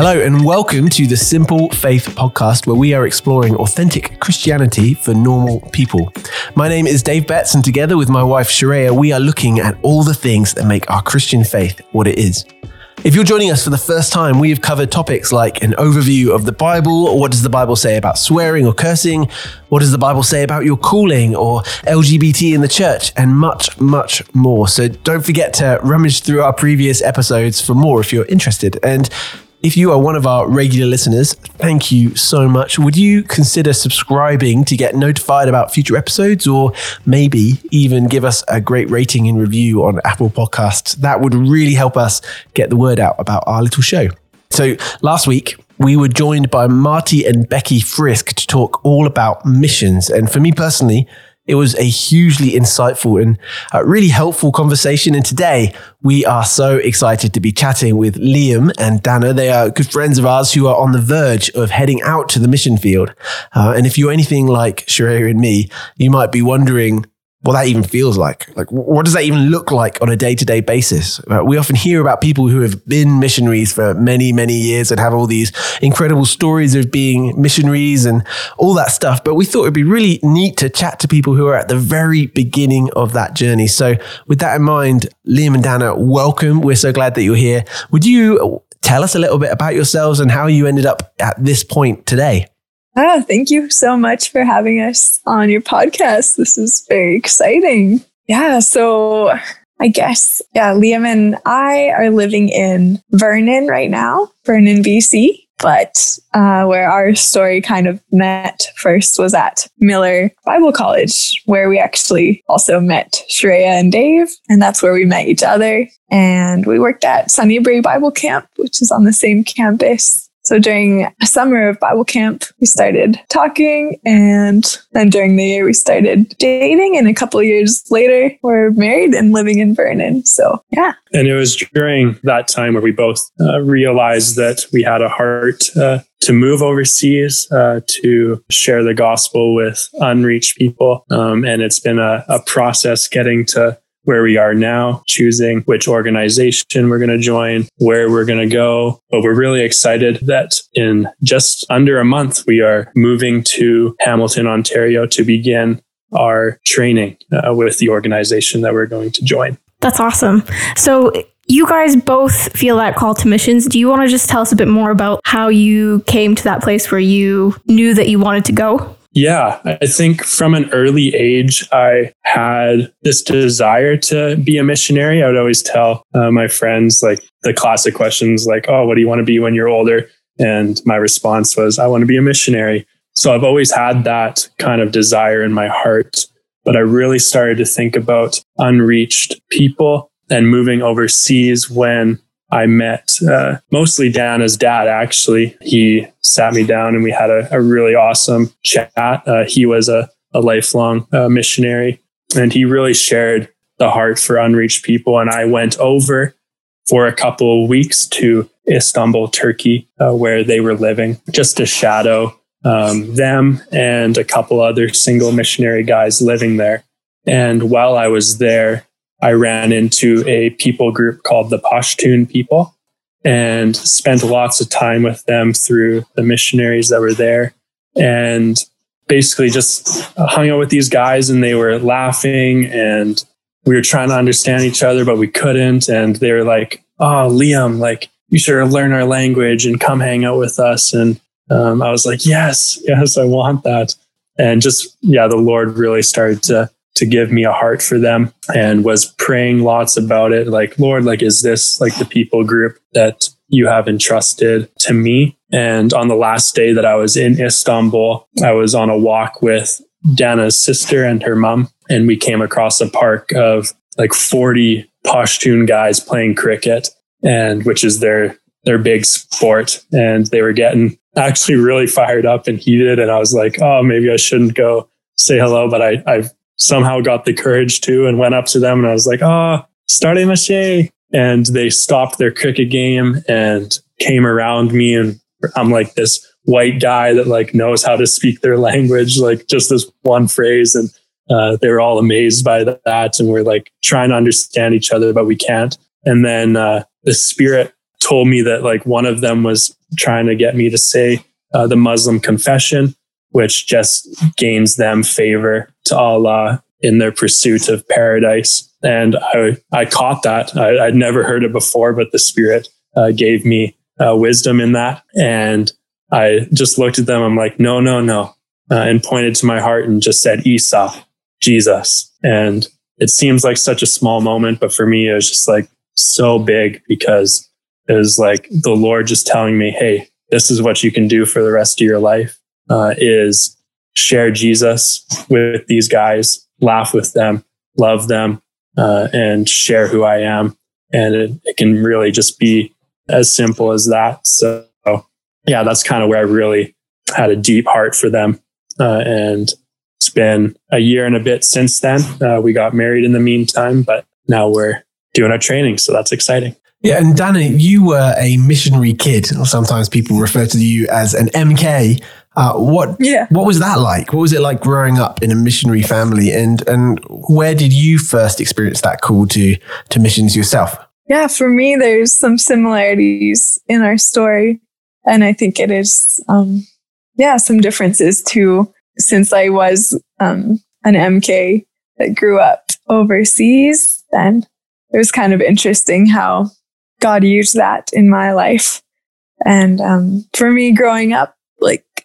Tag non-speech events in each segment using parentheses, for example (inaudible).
Hello, and welcome to the Simple Faith podcast, where we are exploring authentic Christianity for normal people. My name is Dave Betts, and together with my wife Sharaya, we are looking at all the things that make our Christian faith what it is. If you're joining us for the first time, we have covered topics like an overview of the Bible, what does the Bible say about swearing or cursing, what does the Bible say about your calling or LGBT in the church, and much, much more. So don't forget to rummage through our previous episodes for more if you're interested. And if you are one of our regular listeners, thank you so much. Would you consider subscribing to get notified about future episodes or maybe even give us a great rating and review on Apple Podcasts? That would really help us get the word out about our little show. So last week, we were joined by Marty and Becky Frisk to talk all about missions. And for me personally, it was a hugely insightful and uh, really helpful conversation. And today we are so excited to be chatting with Liam and Dana. They are good friends of ours who are on the verge of heading out to the mission field. Uh, and if you're anything like Sharaya and me, you might be wondering, what that even feels like. Like, what does that even look like on a day to day basis? Uh, we often hear about people who have been missionaries for many, many years and have all these incredible stories of being missionaries and all that stuff. But we thought it'd be really neat to chat to people who are at the very beginning of that journey. So, with that in mind, Liam and Dana, welcome. We're so glad that you're here. Would you tell us a little bit about yourselves and how you ended up at this point today? Ah, thank you so much for having us on your podcast. This is very exciting. Yeah, so I guess, yeah, Liam and I are living in Vernon right now, Vernon, BC. But uh, where our story kind of met first was at Millar Bible College, where we actually also met Sharaya and Dave. And that's where we met each other. And we worked at Sunnybrae Bible Camp, which is on the same campus so during a summer of Bible camp, we started talking and then during the year we started dating and a couple years later we're married and living in Vernon. So yeah. And it was during that time where we both uh, realized that we had a heart uh, to move overseas uh, to share the gospel with unreached people. Um, and it's been a, a process getting to where we are now, choosing which organization we're going to join, where we're going to go. But we're really excited that in just under a month, we are moving to Hamilton, Ontario to begin our training uh, with the organization that we're going to join. That's awesome. So, you guys both feel that call to missions. Do you want to just tell us a bit more about how you came to that place where you knew that you wanted to go? Yeah, I think from an early age, I had this desire to be a missionary. I would always tell uh, my friends, like the classic questions, like, oh, what do you want to be when you're older? And my response was, I want to be a missionary. So I've always had that kind of desire in my heart. But I really started to think about unreached people and moving overseas when I met uh, mostly Dana's dad, actually. He sat me down and we had a, a really awesome chat. Uh, he was a, a lifelong uh, missionary and he really shared the heart for unreached people. And I went over for a couple of weeks to Istanbul, Turkey, uh, where they were living, just to shadow um, them and a couple other single missionary guys living there. And while I was there, I ran into a people group called the Pashtun people and spent lots of time with them through the missionaries that were there. And basically just hung out with these guys and they were laughing and we were trying to understand each other but we couldn't. And they were like oh liam like you should learn our language and come hang out with us. And um, i was like yes yes i want that. And just yeah the lord really started to to give me a heart for them and was praying lots about it. Like, Lord, like, is this like the people group that you have entrusted to me? And on the last day that I was in Istanbul, I was on a walk with Dana's sister and her mom, and we came across a park of like 40 Pashtun guys playing cricket, and which is their their big sport. And they were getting actually really fired up and heated. And I was like, oh, maybe I shouldn't go say hello, but I, I somehow got the courage to and went up to them and I was like, oh, start mache. And they stopped their cricket game and came around me. And I'm like this white guy that like knows how to speak their (laughs) language, like just this one phrase. And uh, they were all amazed by that. And we're like trying to understand each other, but we can't. And then uh, the spirit told me that like one of them was trying to get me to say uh, the Muslim confession, which just gains them favor to Allah in their pursuit of paradise. And I, I caught that. I, would never heard it before, but the Spirit uh, gave me uh, wisdom in that. And I just looked at them. I'm like, no, no, no. Uh, and pointed to my heart and just said, Isa, Jesus. And it seems like such a small moment, but for me, it was just like so big because it was like the Lord just telling me, hey, this is what you can do for the rest of your life uh, is share Jesus with these guys, laugh with them, love them, uh, and share who I am. And it, it, can really just be as simple as that. So, yeah, that's kind of where I really had a deep heart for them. Uh, and it's been a year and a bit since then. Uh, we got married in the meantime, but now we're doing our training. So that's exciting. Yeah, and Dana, you were a missionary kid, sometimes people refer to you as an MK. Uh, what yeah. what was that like? What was it like growing up in a missionary family, and and where did you first experience that call to to missions yourself? Yeah, for me, there's some similarities in our story, and I think it is, um, yeah, some differences too. Since I was um, an MK that grew up overseas, then it was kind of interesting how God used that in my life. And um, for me, growing up,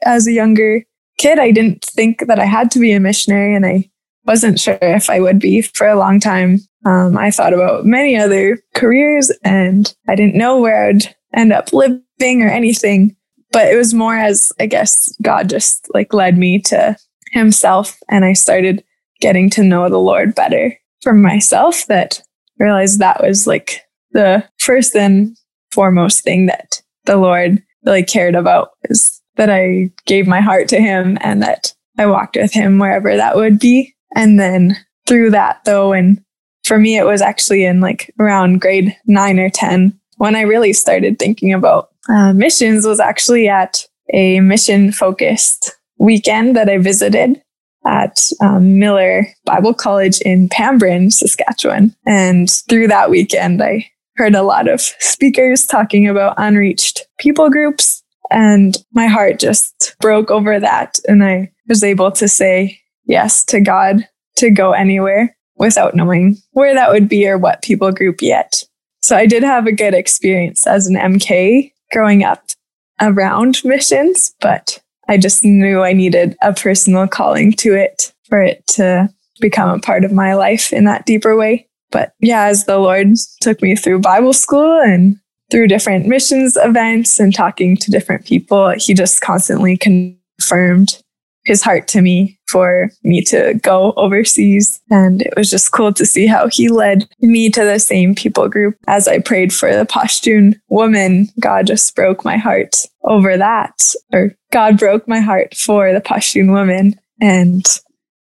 as a younger kid, I didn't think that I had to be a missionary, and I wasn't sure if I would be for a long time. Um, I thought about many other careers, and I didn't know where I'd end up living or anything. But it was more as I guess God just like led me to Himself, and I started getting to know the Lord better for myself. That I realized that was like the first and foremost thing that the Lord really cared about is that I gave my heart to him and that I walked with him wherever that would be. And then through that though, and for me, it was actually in like around grade nine or 10 when I really started thinking about uh, missions was actually at a mission focused weekend that I visited at um, Millar Bible College in Pambrun, Saskatchewan. And through that weekend, I heard a lot of speakers talking about unreached people groups. And my heart just broke over that. And I was able to say yes to God to go anywhere without knowing where that would be or what people group yet. So I did have a good experience as an MK growing up around missions, but I just knew I needed a personal calling to it for it to become a part of my life in that deeper way. But yeah, as the Lord took me through Bible school and through different missions events and talking to different people, He just constantly confirmed his heart to me for me to go overseas. And it was just cool to see how he led me to the same people group as I prayed for the Pashtun woman. God just broke my heart over that, or God broke my heart for the Pashtun woman. And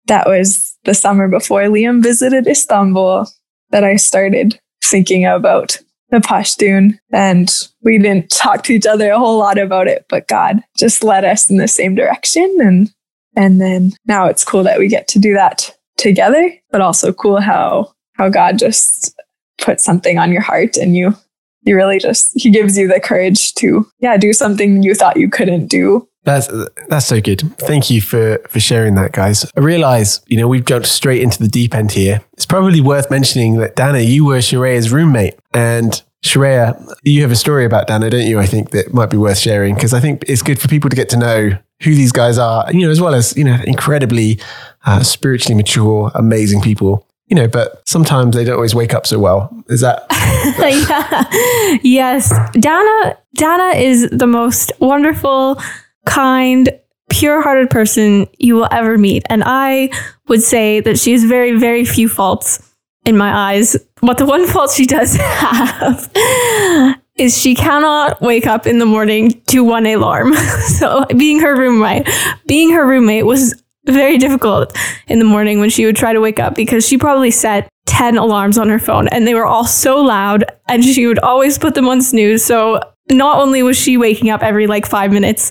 that was the summer before Liam visited Istanbul that I started thinking about the Pashtun. And we didn't talk to each other a whole lot about it, but God just led us in the same direction. And, and then now it's cool that we get to do that together, but also cool how, how God just put something on your heart and you, you really just, he gives you the courage to, yeah, do something you thought you couldn't do that's that's so good. Thank you for for sharing that, guys. I realize, you know, we've jumped straight into the deep end here. It's probably worth mentioning that Dana, you were Sharaya's roommate, and Sharea, you have a story about Dana, don't you? I think that might be worth sharing because I think it's good for people to get to know who these guys are, you know, as well as you know, incredibly uh, spiritually mature, amazing people. You know, but sometimes they don't always wake up so well. Is that? (laughs) yeah. Yes. Dana. Dana is the most wonderful kind, pure hearted person you will ever meet. And I would say that she has very, very few faults in my eyes. But the one (laughs) fault she does have (laughs) is she cannot wake up in the morning to one alarm. (laughs) so being her roommate, being her roommate was very difficult in the morning when she would try to wake up because she probably set 10 alarms on her phone and they were all so loud and she would always put them on snooze. So not only was she waking up every like five minutes,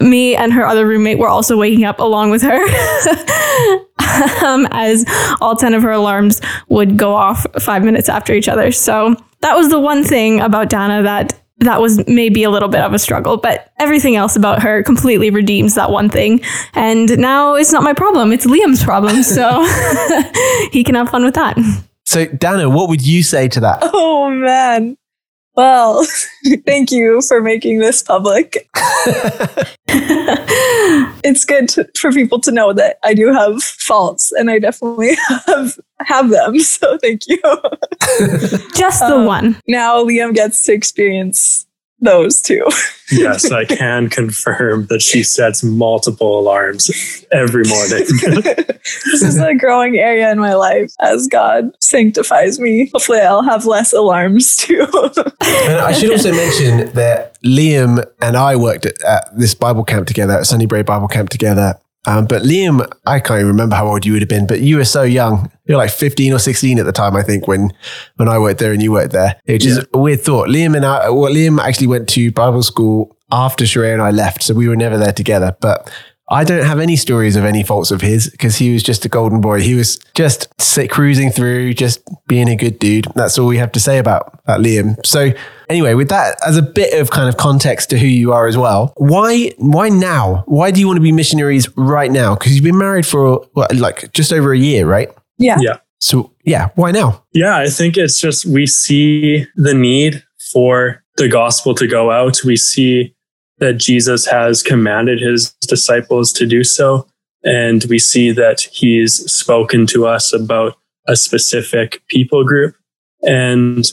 me and her other roommate were also waking up along with her (laughs) um, as all 10 of her alarms would go off five minutes after each other. So that was the one thing about Dana that that was maybe a little bit of a struggle, but everything else about her completely redeems that one thing. And now it's not my problem, it's Liam's problem. So (laughs) he can have fun with that. So, Dana, what would you say to that? Oh, man. Well, (laughs) thank you for making this public. (laughs) it's good to, for people to know that I do have faults and I definitely (laughs) have have them. So thank you. Just the Um, one. now Liam gets to experience those two. yes, I can confirm that she sets multiple alarms every morning. (laughs) this is a growing area in my life as God sanctifies me. Hopefully, I'll have less alarms too. And I should also (laughs) mention that Liam and I worked at, at this Bible camp together, at Sunnybrae Bible Camp together. Um, but Liam, I can't even remember how old you would have been, but you were so young. You were like 15 or 16 at the time, I think, when when I worked there and you worked there. Which is a weird thought. Liam and I, well, Liam actually went to Bible school after Sharaya and I left, so we were never there together. But I don't have any stories of any faults of his because he was just a golden boy. He was just sit, cruising through, just being a good dude. That's all we have to say about, about Liam. So anyway, with that as a bit of kind of context to who you are as well, why why now? Why do you want to be missionaries right now? Because you've been married for what, like just over a year, right? yeah. Yeah. So yeah, why now? Yeah, I think it's just we see the need for the gospel to go out. We see that Jesus has commanded his disciples to do so. And we see that he's spoken to us about a specific people group. And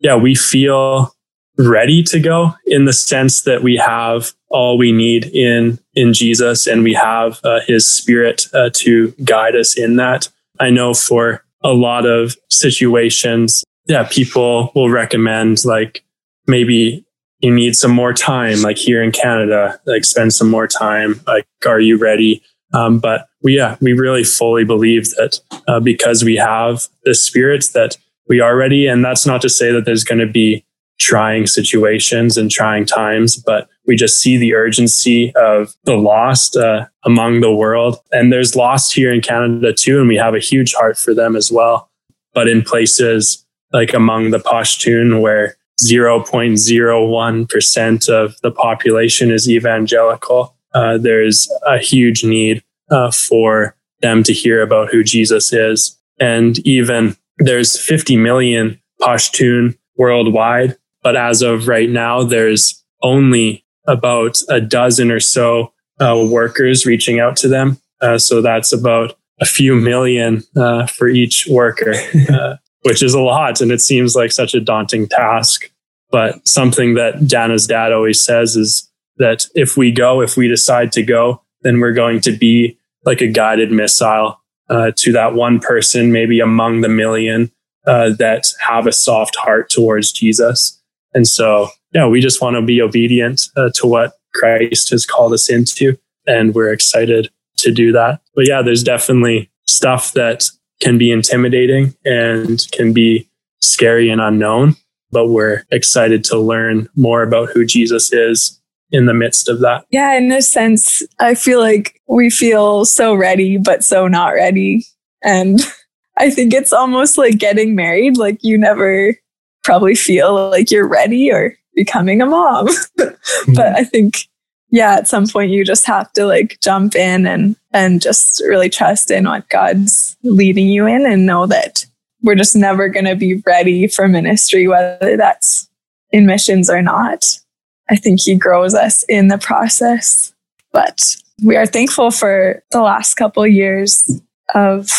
yeah, we feel ready to go in the sense that we have all we need in in Jesus and we have uh, his spirit uh, to guide us in that. I know for a lot of situations, yeah, people will recommend like maybe you need some more time, like here in Canada, like spend some more time. Like, are you ready? Um, but we, yeah, we really fully believe that uh, because we have the spirit that we are ready. And that's not to say that there's going to be trying situations and trying times, but we just see the urgency of the lost uh, among the world. And there's lost here in Canada too. And we have a huge heart for them as well. But in places like among the Pashtun, where 0.01% of the population is evangelical, uh, there's a huge need uh, for them to hear about who Jesus is. And even there's 50 million Pashtun worldwide. But as of right now, there's only about a dozen or so uh, workers reaching out to them. Uh, so that's about a few million uh, for each worker, (laughs) uh, which is a lot. And it seems like such a daunting task. But something that Dana's dad always says is that if we go, if we decide to go, then we're going to be like a guided missile uh, to that one person, maybe among the million uh, that have a soft heart towards Jesus. And so, yeah, we just want to be obedient uh, to what Christ has called us into. And we're excited to do that. But yeah, there's definitely stuff that can be intimidating and can be scary and unknown. But we're excited to learn more about who Jesus is in the midst of that. Yeah, in a sense, I feel like we feel so ready, but so not ready. And (laughs) I think it's almost like getting married. Like you never probably feel like you're ready or becoming a mom. (laughs) but mm-hmm. I think, yeah, at some point you just have to like jump in and, and just really trust in what God's leading you in and know that we're just never going to be ready for ministry, whether that's in missions or not. I think he grows us in the process. But we are thankful for the last couple of years of,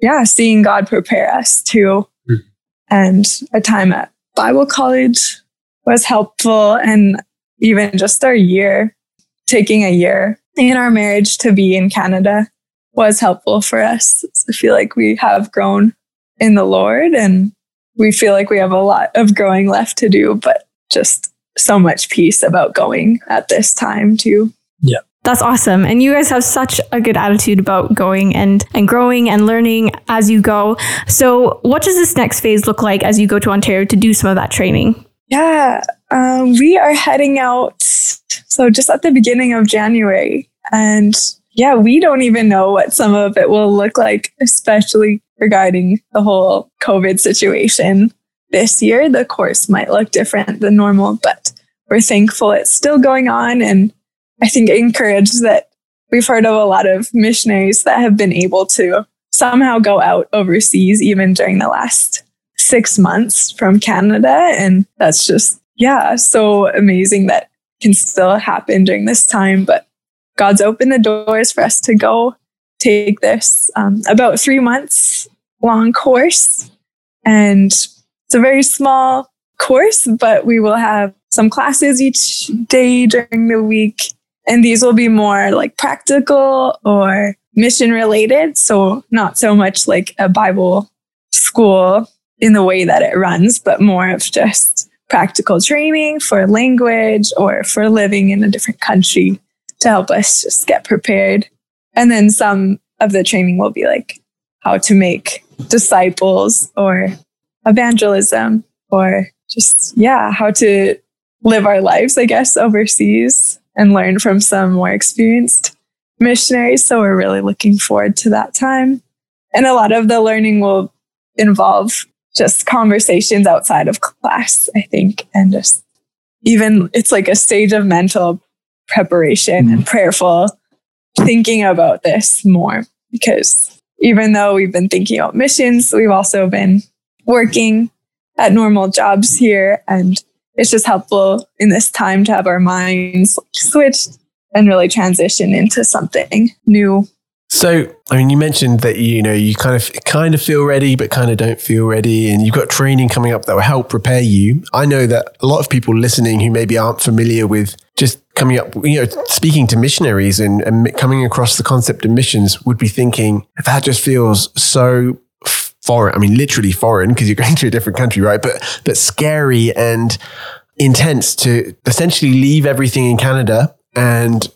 yeah, seeing God prepare us too. Mhm. And a time at Bible college was helpful. And even just our year, taking a year in our marriage to be in Canada was helpful for us. I feel like we have grown in the Lord and we feel like we have a lot of growing left to do, but just so much peace about going at this time too. Yeah. That's awesome. And you guys have such a good attitude about going and, and growing and learning as you go. So, what does this next phase look like as you go to Ontario to do some of that training? Yeah, um, we are heading out. So just at the beginning of January. And yeah, we don't even know what some of it will look like, especially regarding the whole COVID situation. this year the course might look different than normal, but we're thankful it's still going on. And I think encouraged that we've heard of a lot of missionaries that have been able to somehow go out overseas, even during the last six months from Canada. And that's just, yeah, so amazing that can still happen during this time. But God's opened the doors for us to go take this um, about three months long course. And it's a very small course, but we will have some classes each day during the week. And these will be more like practical or mission related. So, not so much like a Bible school in the way that it runs, but more of just practical training for language or for living in a different country to help us just get prepared. And then some of the training will be like how to make disciples or evangelism or just, yeah, how to live our lives, I guess, overseas and learn from some more experienced missionaries. So we're really looking forward to that time. And a lot of the learning will involve just conversations outside of class, I think, and just even it's like a stage of mental preparation and mm-hmm. prayerful thinking about this more because even though we've been thinking about missions, we've also been working at normal jobs here. And it's just helpful in this time to have our minds switched and really transition into something new so, I mean, you mentioned that you know you kind of kind of feel ready, but kind of don't feel ready, and you've got training coming up that will help prepare you. I know that a lot of people listening who maybe aren't familiar with just coming up, you know, speaking to missionaries and, and coming across the concept of missions would be thinking that just feels so foreign. I mean, literally foreign because you're (laughs) going to a different country, right? But but scary and intense to essentially leave everything in Canada and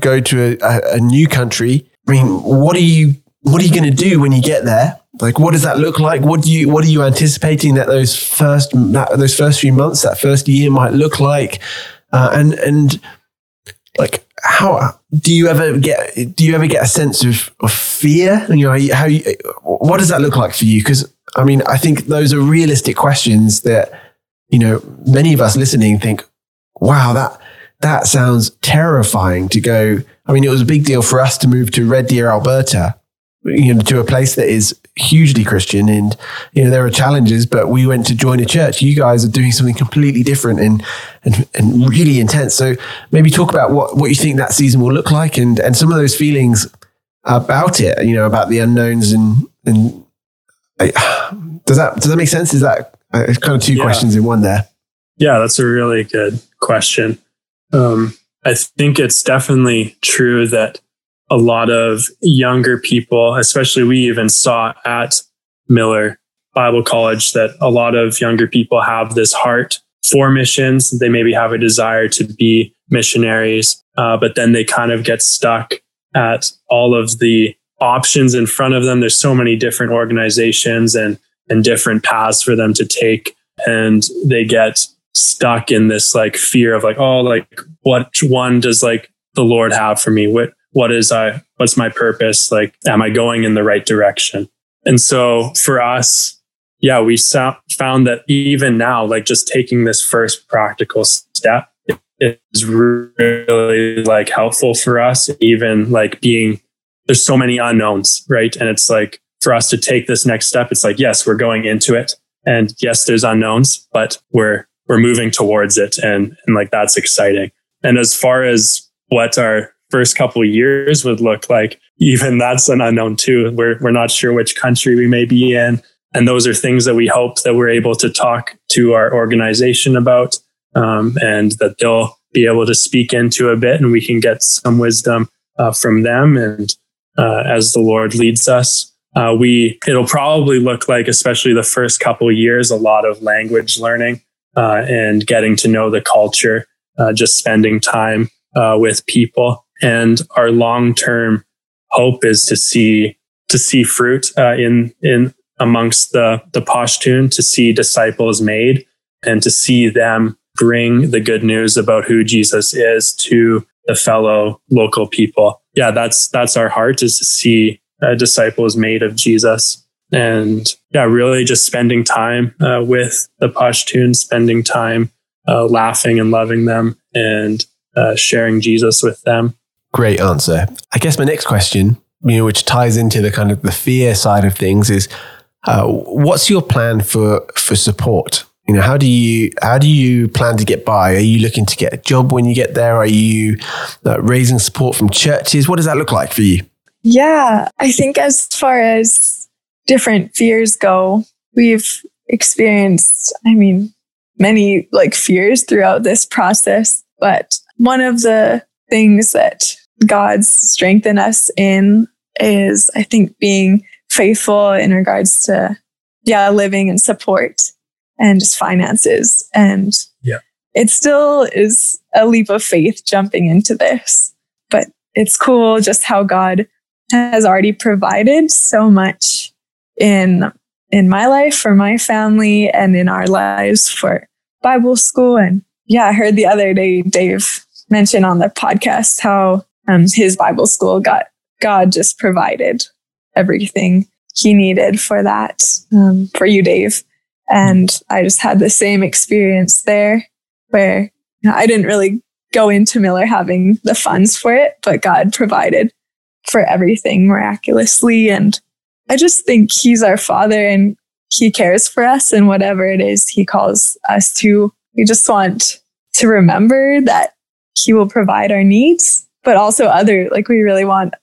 go to a, a new country I mean, what are you what are you going to do when you get there? Like, what does that look like? What do you what are you anticipating that those first that, those first few months, that first year might look like? Uh, and and like, how do you ever get do you ever get a sense of, of fear? You know, how you, what does that look like for you? Because I mean, I think those are realistic questions that you know many of us listening think, wow, that that sounds terrifying to go. I mean, it was a big deal for us to move to Red Deer, Alberta, you know, to a place that is hugely Christian. And, you know, there are challenges, but we went to join a church. You guys are doing something completely different and, and, and really intense. So maybe talk about what, what you think that season will look like and, and some of those feelings about it, you know, about the unknowns and, and (sighs) does that, does that make sense? Is that uh, kind of two yeah. questions in one there? Yeah, that's a really good question. Um, I think it's definitely true that a lot of younger people, especially we even saw at Millar Bible College, that a lot of younger people have this heart for missions. They maybe have a desire to be missionaries, uh, but then they kind of get stuck at all of the options in front of them. There's so many different organizations and and different paths for them to take, and they get stuck in this like fear of like, oh, like what one does like the Lord have for me? What what is I what's my purpose? Like, am I going in the right direction? And so for us, yeah, we found that even now, like just taking this first practical step is really like helpful for us. Even like being there's so many unknowns, right? And it's like for us to take this next step, it's like, yes, we're going into it. And yes, there's unknowns, but we're we're moving towards it and and like that's exciting. And as far as what our first couple years would look like even that's an unknown too. We're we're not sure which country we may be in. And those are things that we hope that we're able to talk to our organization about um, and that they'll be able to speak into a bit and we can get some wisdom uh, from them. And uh, as the lord leads us uh, we it'll probably look like especially the first couple years a lot of language learning uh, and getting to know the culture, uh, just spending time uh, with people. And our long term hope is to see to see fruit uh, in in amongst the the Pashtun, to see disciples made, and to see them bring the good news about who Jesus is to the fellow local people. Yeah, that's that's our heart is to see uh, disciples made of Jesus and yeah, really just spending time uh, with the Pashtuns, spending time uh, laughing and loving them, and uh, sharing Jesus with them. Great answer. I guess my next question, you know, which ties into the kind of the fear side of things, is uh, what's your plan for for support? You know, how do you how do you plan to get by? Are you looking to get a job when you get there? Are you uh, raising support from churches? What does that look like for you? Yeah, I think as far as different fears go, we've experienced, I mean, many like fears throughout this process. But one of the things that God's strengthened us in is, I think, being faithful in regards to, yeah, living and support and just finances. And yeah, it still is a leap of faith jumping into this, but it's cool just how God has already provided so much in in my life for my family and in our lives for Bible school. And yeah, I heard the other day Dave mention on the podcast how um, his Bible school got God just provided everything he needed for that um, for you, Dave. And I just had the same experience there where I didn't really go into Millar having the funds for it, but God provided for everything miraculously. And I just think He's our Father and He cares for us and whatever it is He calls us to. We just want to remember that He will provide our needs, but also other, like, we really want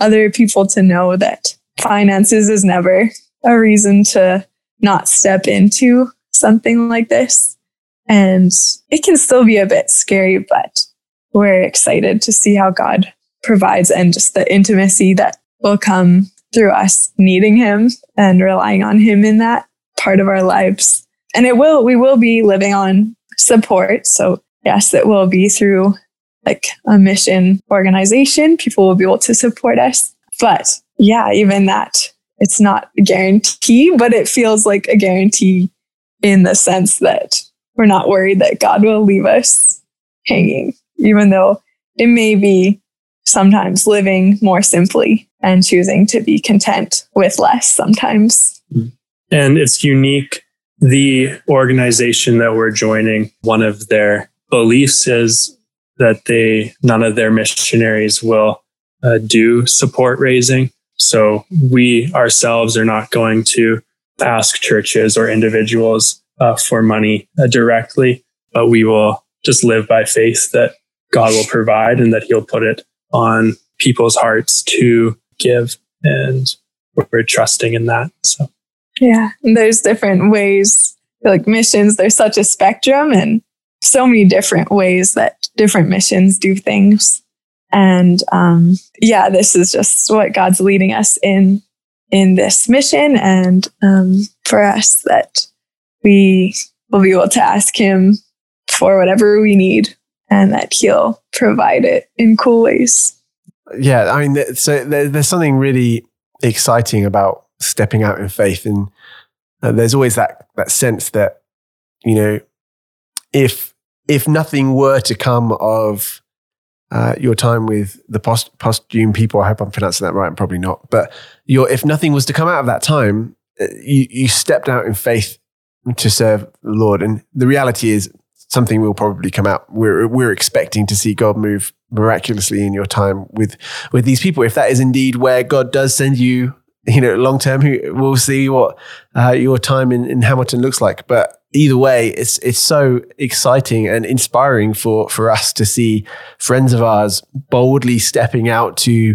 other people to know that finances is never a reason to not step into something like this. And it can still be a bit scary, but we're excited to see how God provides and just the intimacy that will come through us needing Him and relying on Him in that part of our lives. And it will, we will be living on support. So, yes, it will be through like a mission organization. People will be able to support us. But yeah, even that it's not a guarantee, but it feels like a guarantee in the sense that we're not worried that God will leave us hanging, even though it may be sometimes living more simply and choosing to be content with less sometimes. And it's unique. The organization that we're joining, one of their beliefs is that they, none of their missionaries will uh, do support raising. So we ourselves are not going to ask churches or individuals uh, for money uh, directly, but we will just live by faith that God will provide and that He'll put it on people's hearts to give. And we're trusting in that. So, yeah, and there's different ways, like missions, there's such a spectrum and so many different ways that different missions do things. And um, yeah, this is just what God's leading us in in this mission, and um, for us that we will be able to ask Him for whatever we need, and that He'll provide it in cool ways. Yeah, I mean, so there's something really exciting about stepping out in faith, and uh, there's always that that sense that you know, if if nothing were to come of uh, your time with the post, Pashtun people. I hope I'm pronouncing that right. I'm probably not. But your, if nothing was to come out of that time, uh, you, you stepped out in faith to serve the Lord. And the reality is something will probably come out. We're, we're expecting to see God move miraculously in your time with, with these people. If that is indeed where God does send you, you know, long term, we'll see what uh, your time in, in Hamilton looks like. But either way, it's it's so exciting and inspiring for for us to see friends of ours boldly stepping out to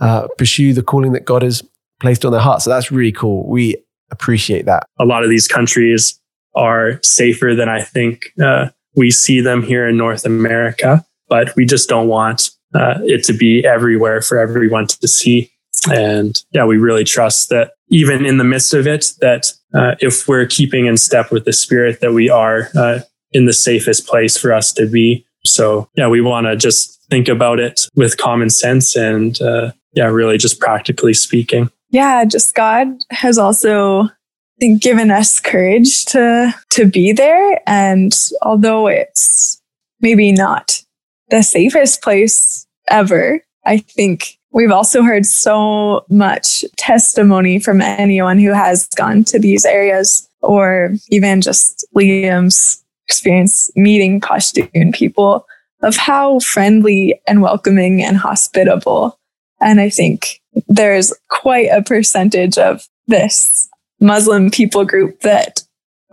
uh, pursue the calling that God has placed on their heart. So that's really cool. We appreciate that. A lot of these countries are safer than I think uh, we see them here in North America, but we just don't want uh, it to be everywhere for everyone to see. And yeah, we really trust that even in the midst of it, that uh, if we're keeping in step with the spirit, that we are uh, in the safest place for us to be. So yeah, we want to just think about it with common sense and uh, yeah, really just practically speaking. Yeah, just God has also given us courage to to be there, and although it's maybe not the safest place ever, I think we've also heard so much testimony from anyone who has gone to these areas or even just Liam's experience meeting Pashtun people of how friendly and welcoming and hospitable. And I think there's quite a percentage of this Muslim people group that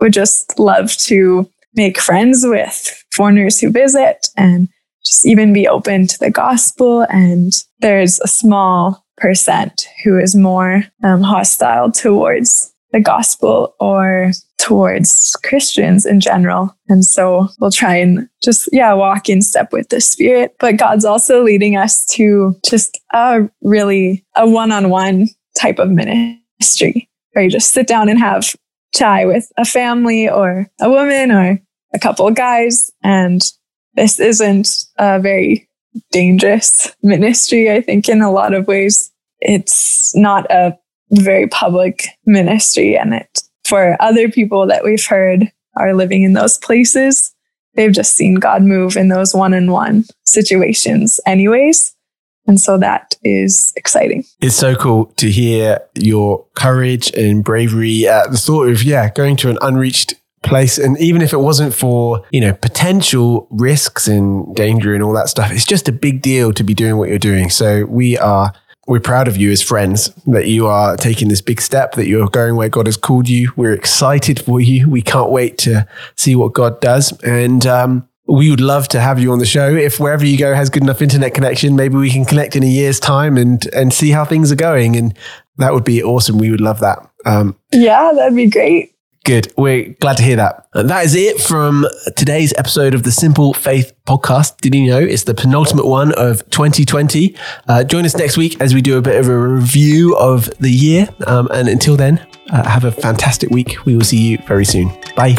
would just love to make friends with foreigners who visit and just even be open to the gospel. And there's a small percent who is more um, hostile towards the gospel or towards Christians in general. And so we'll try and just, yeah, walk in step with the Spirit. But God's also leading us to just a really a one on one type of ministry where you just sit down and have chai with a family or a woman or a couple of guys. And this isn't a very dangerous ministry, I think, in a lot of ways. It's not a very public ministry and it for other people that we've heard are living in those places they've just seen god move in those one-on-one situations anyways and so that is exciting it's so cool to hear your courage and bravery at the thought of yeah going to an unreached place and even if it wasn't for you know potential risks and danger and all that stuff it's just a big deal to be doing what you're doing so we are we're proud of you as friends that you are taking this big step, that you're going where God has called you. We're excited for you. We can't wait to see what God does. And um, we would love to have you on the show. If wherever you go has good enough internet connection, maybe we can connect in a year's time and and see how things are going. And that would be awesome. We would love that. Um, yeah, that'd be great. Good. We're glad to hear that. And that is it from today's episode of the Simple Faith podcast. Did you know it's the penultimate one of 2020? Uh, join us next week as we do a bit of a review of the year. Um, and until then, uh, have a fantastic week. We will see you very soon. Bye.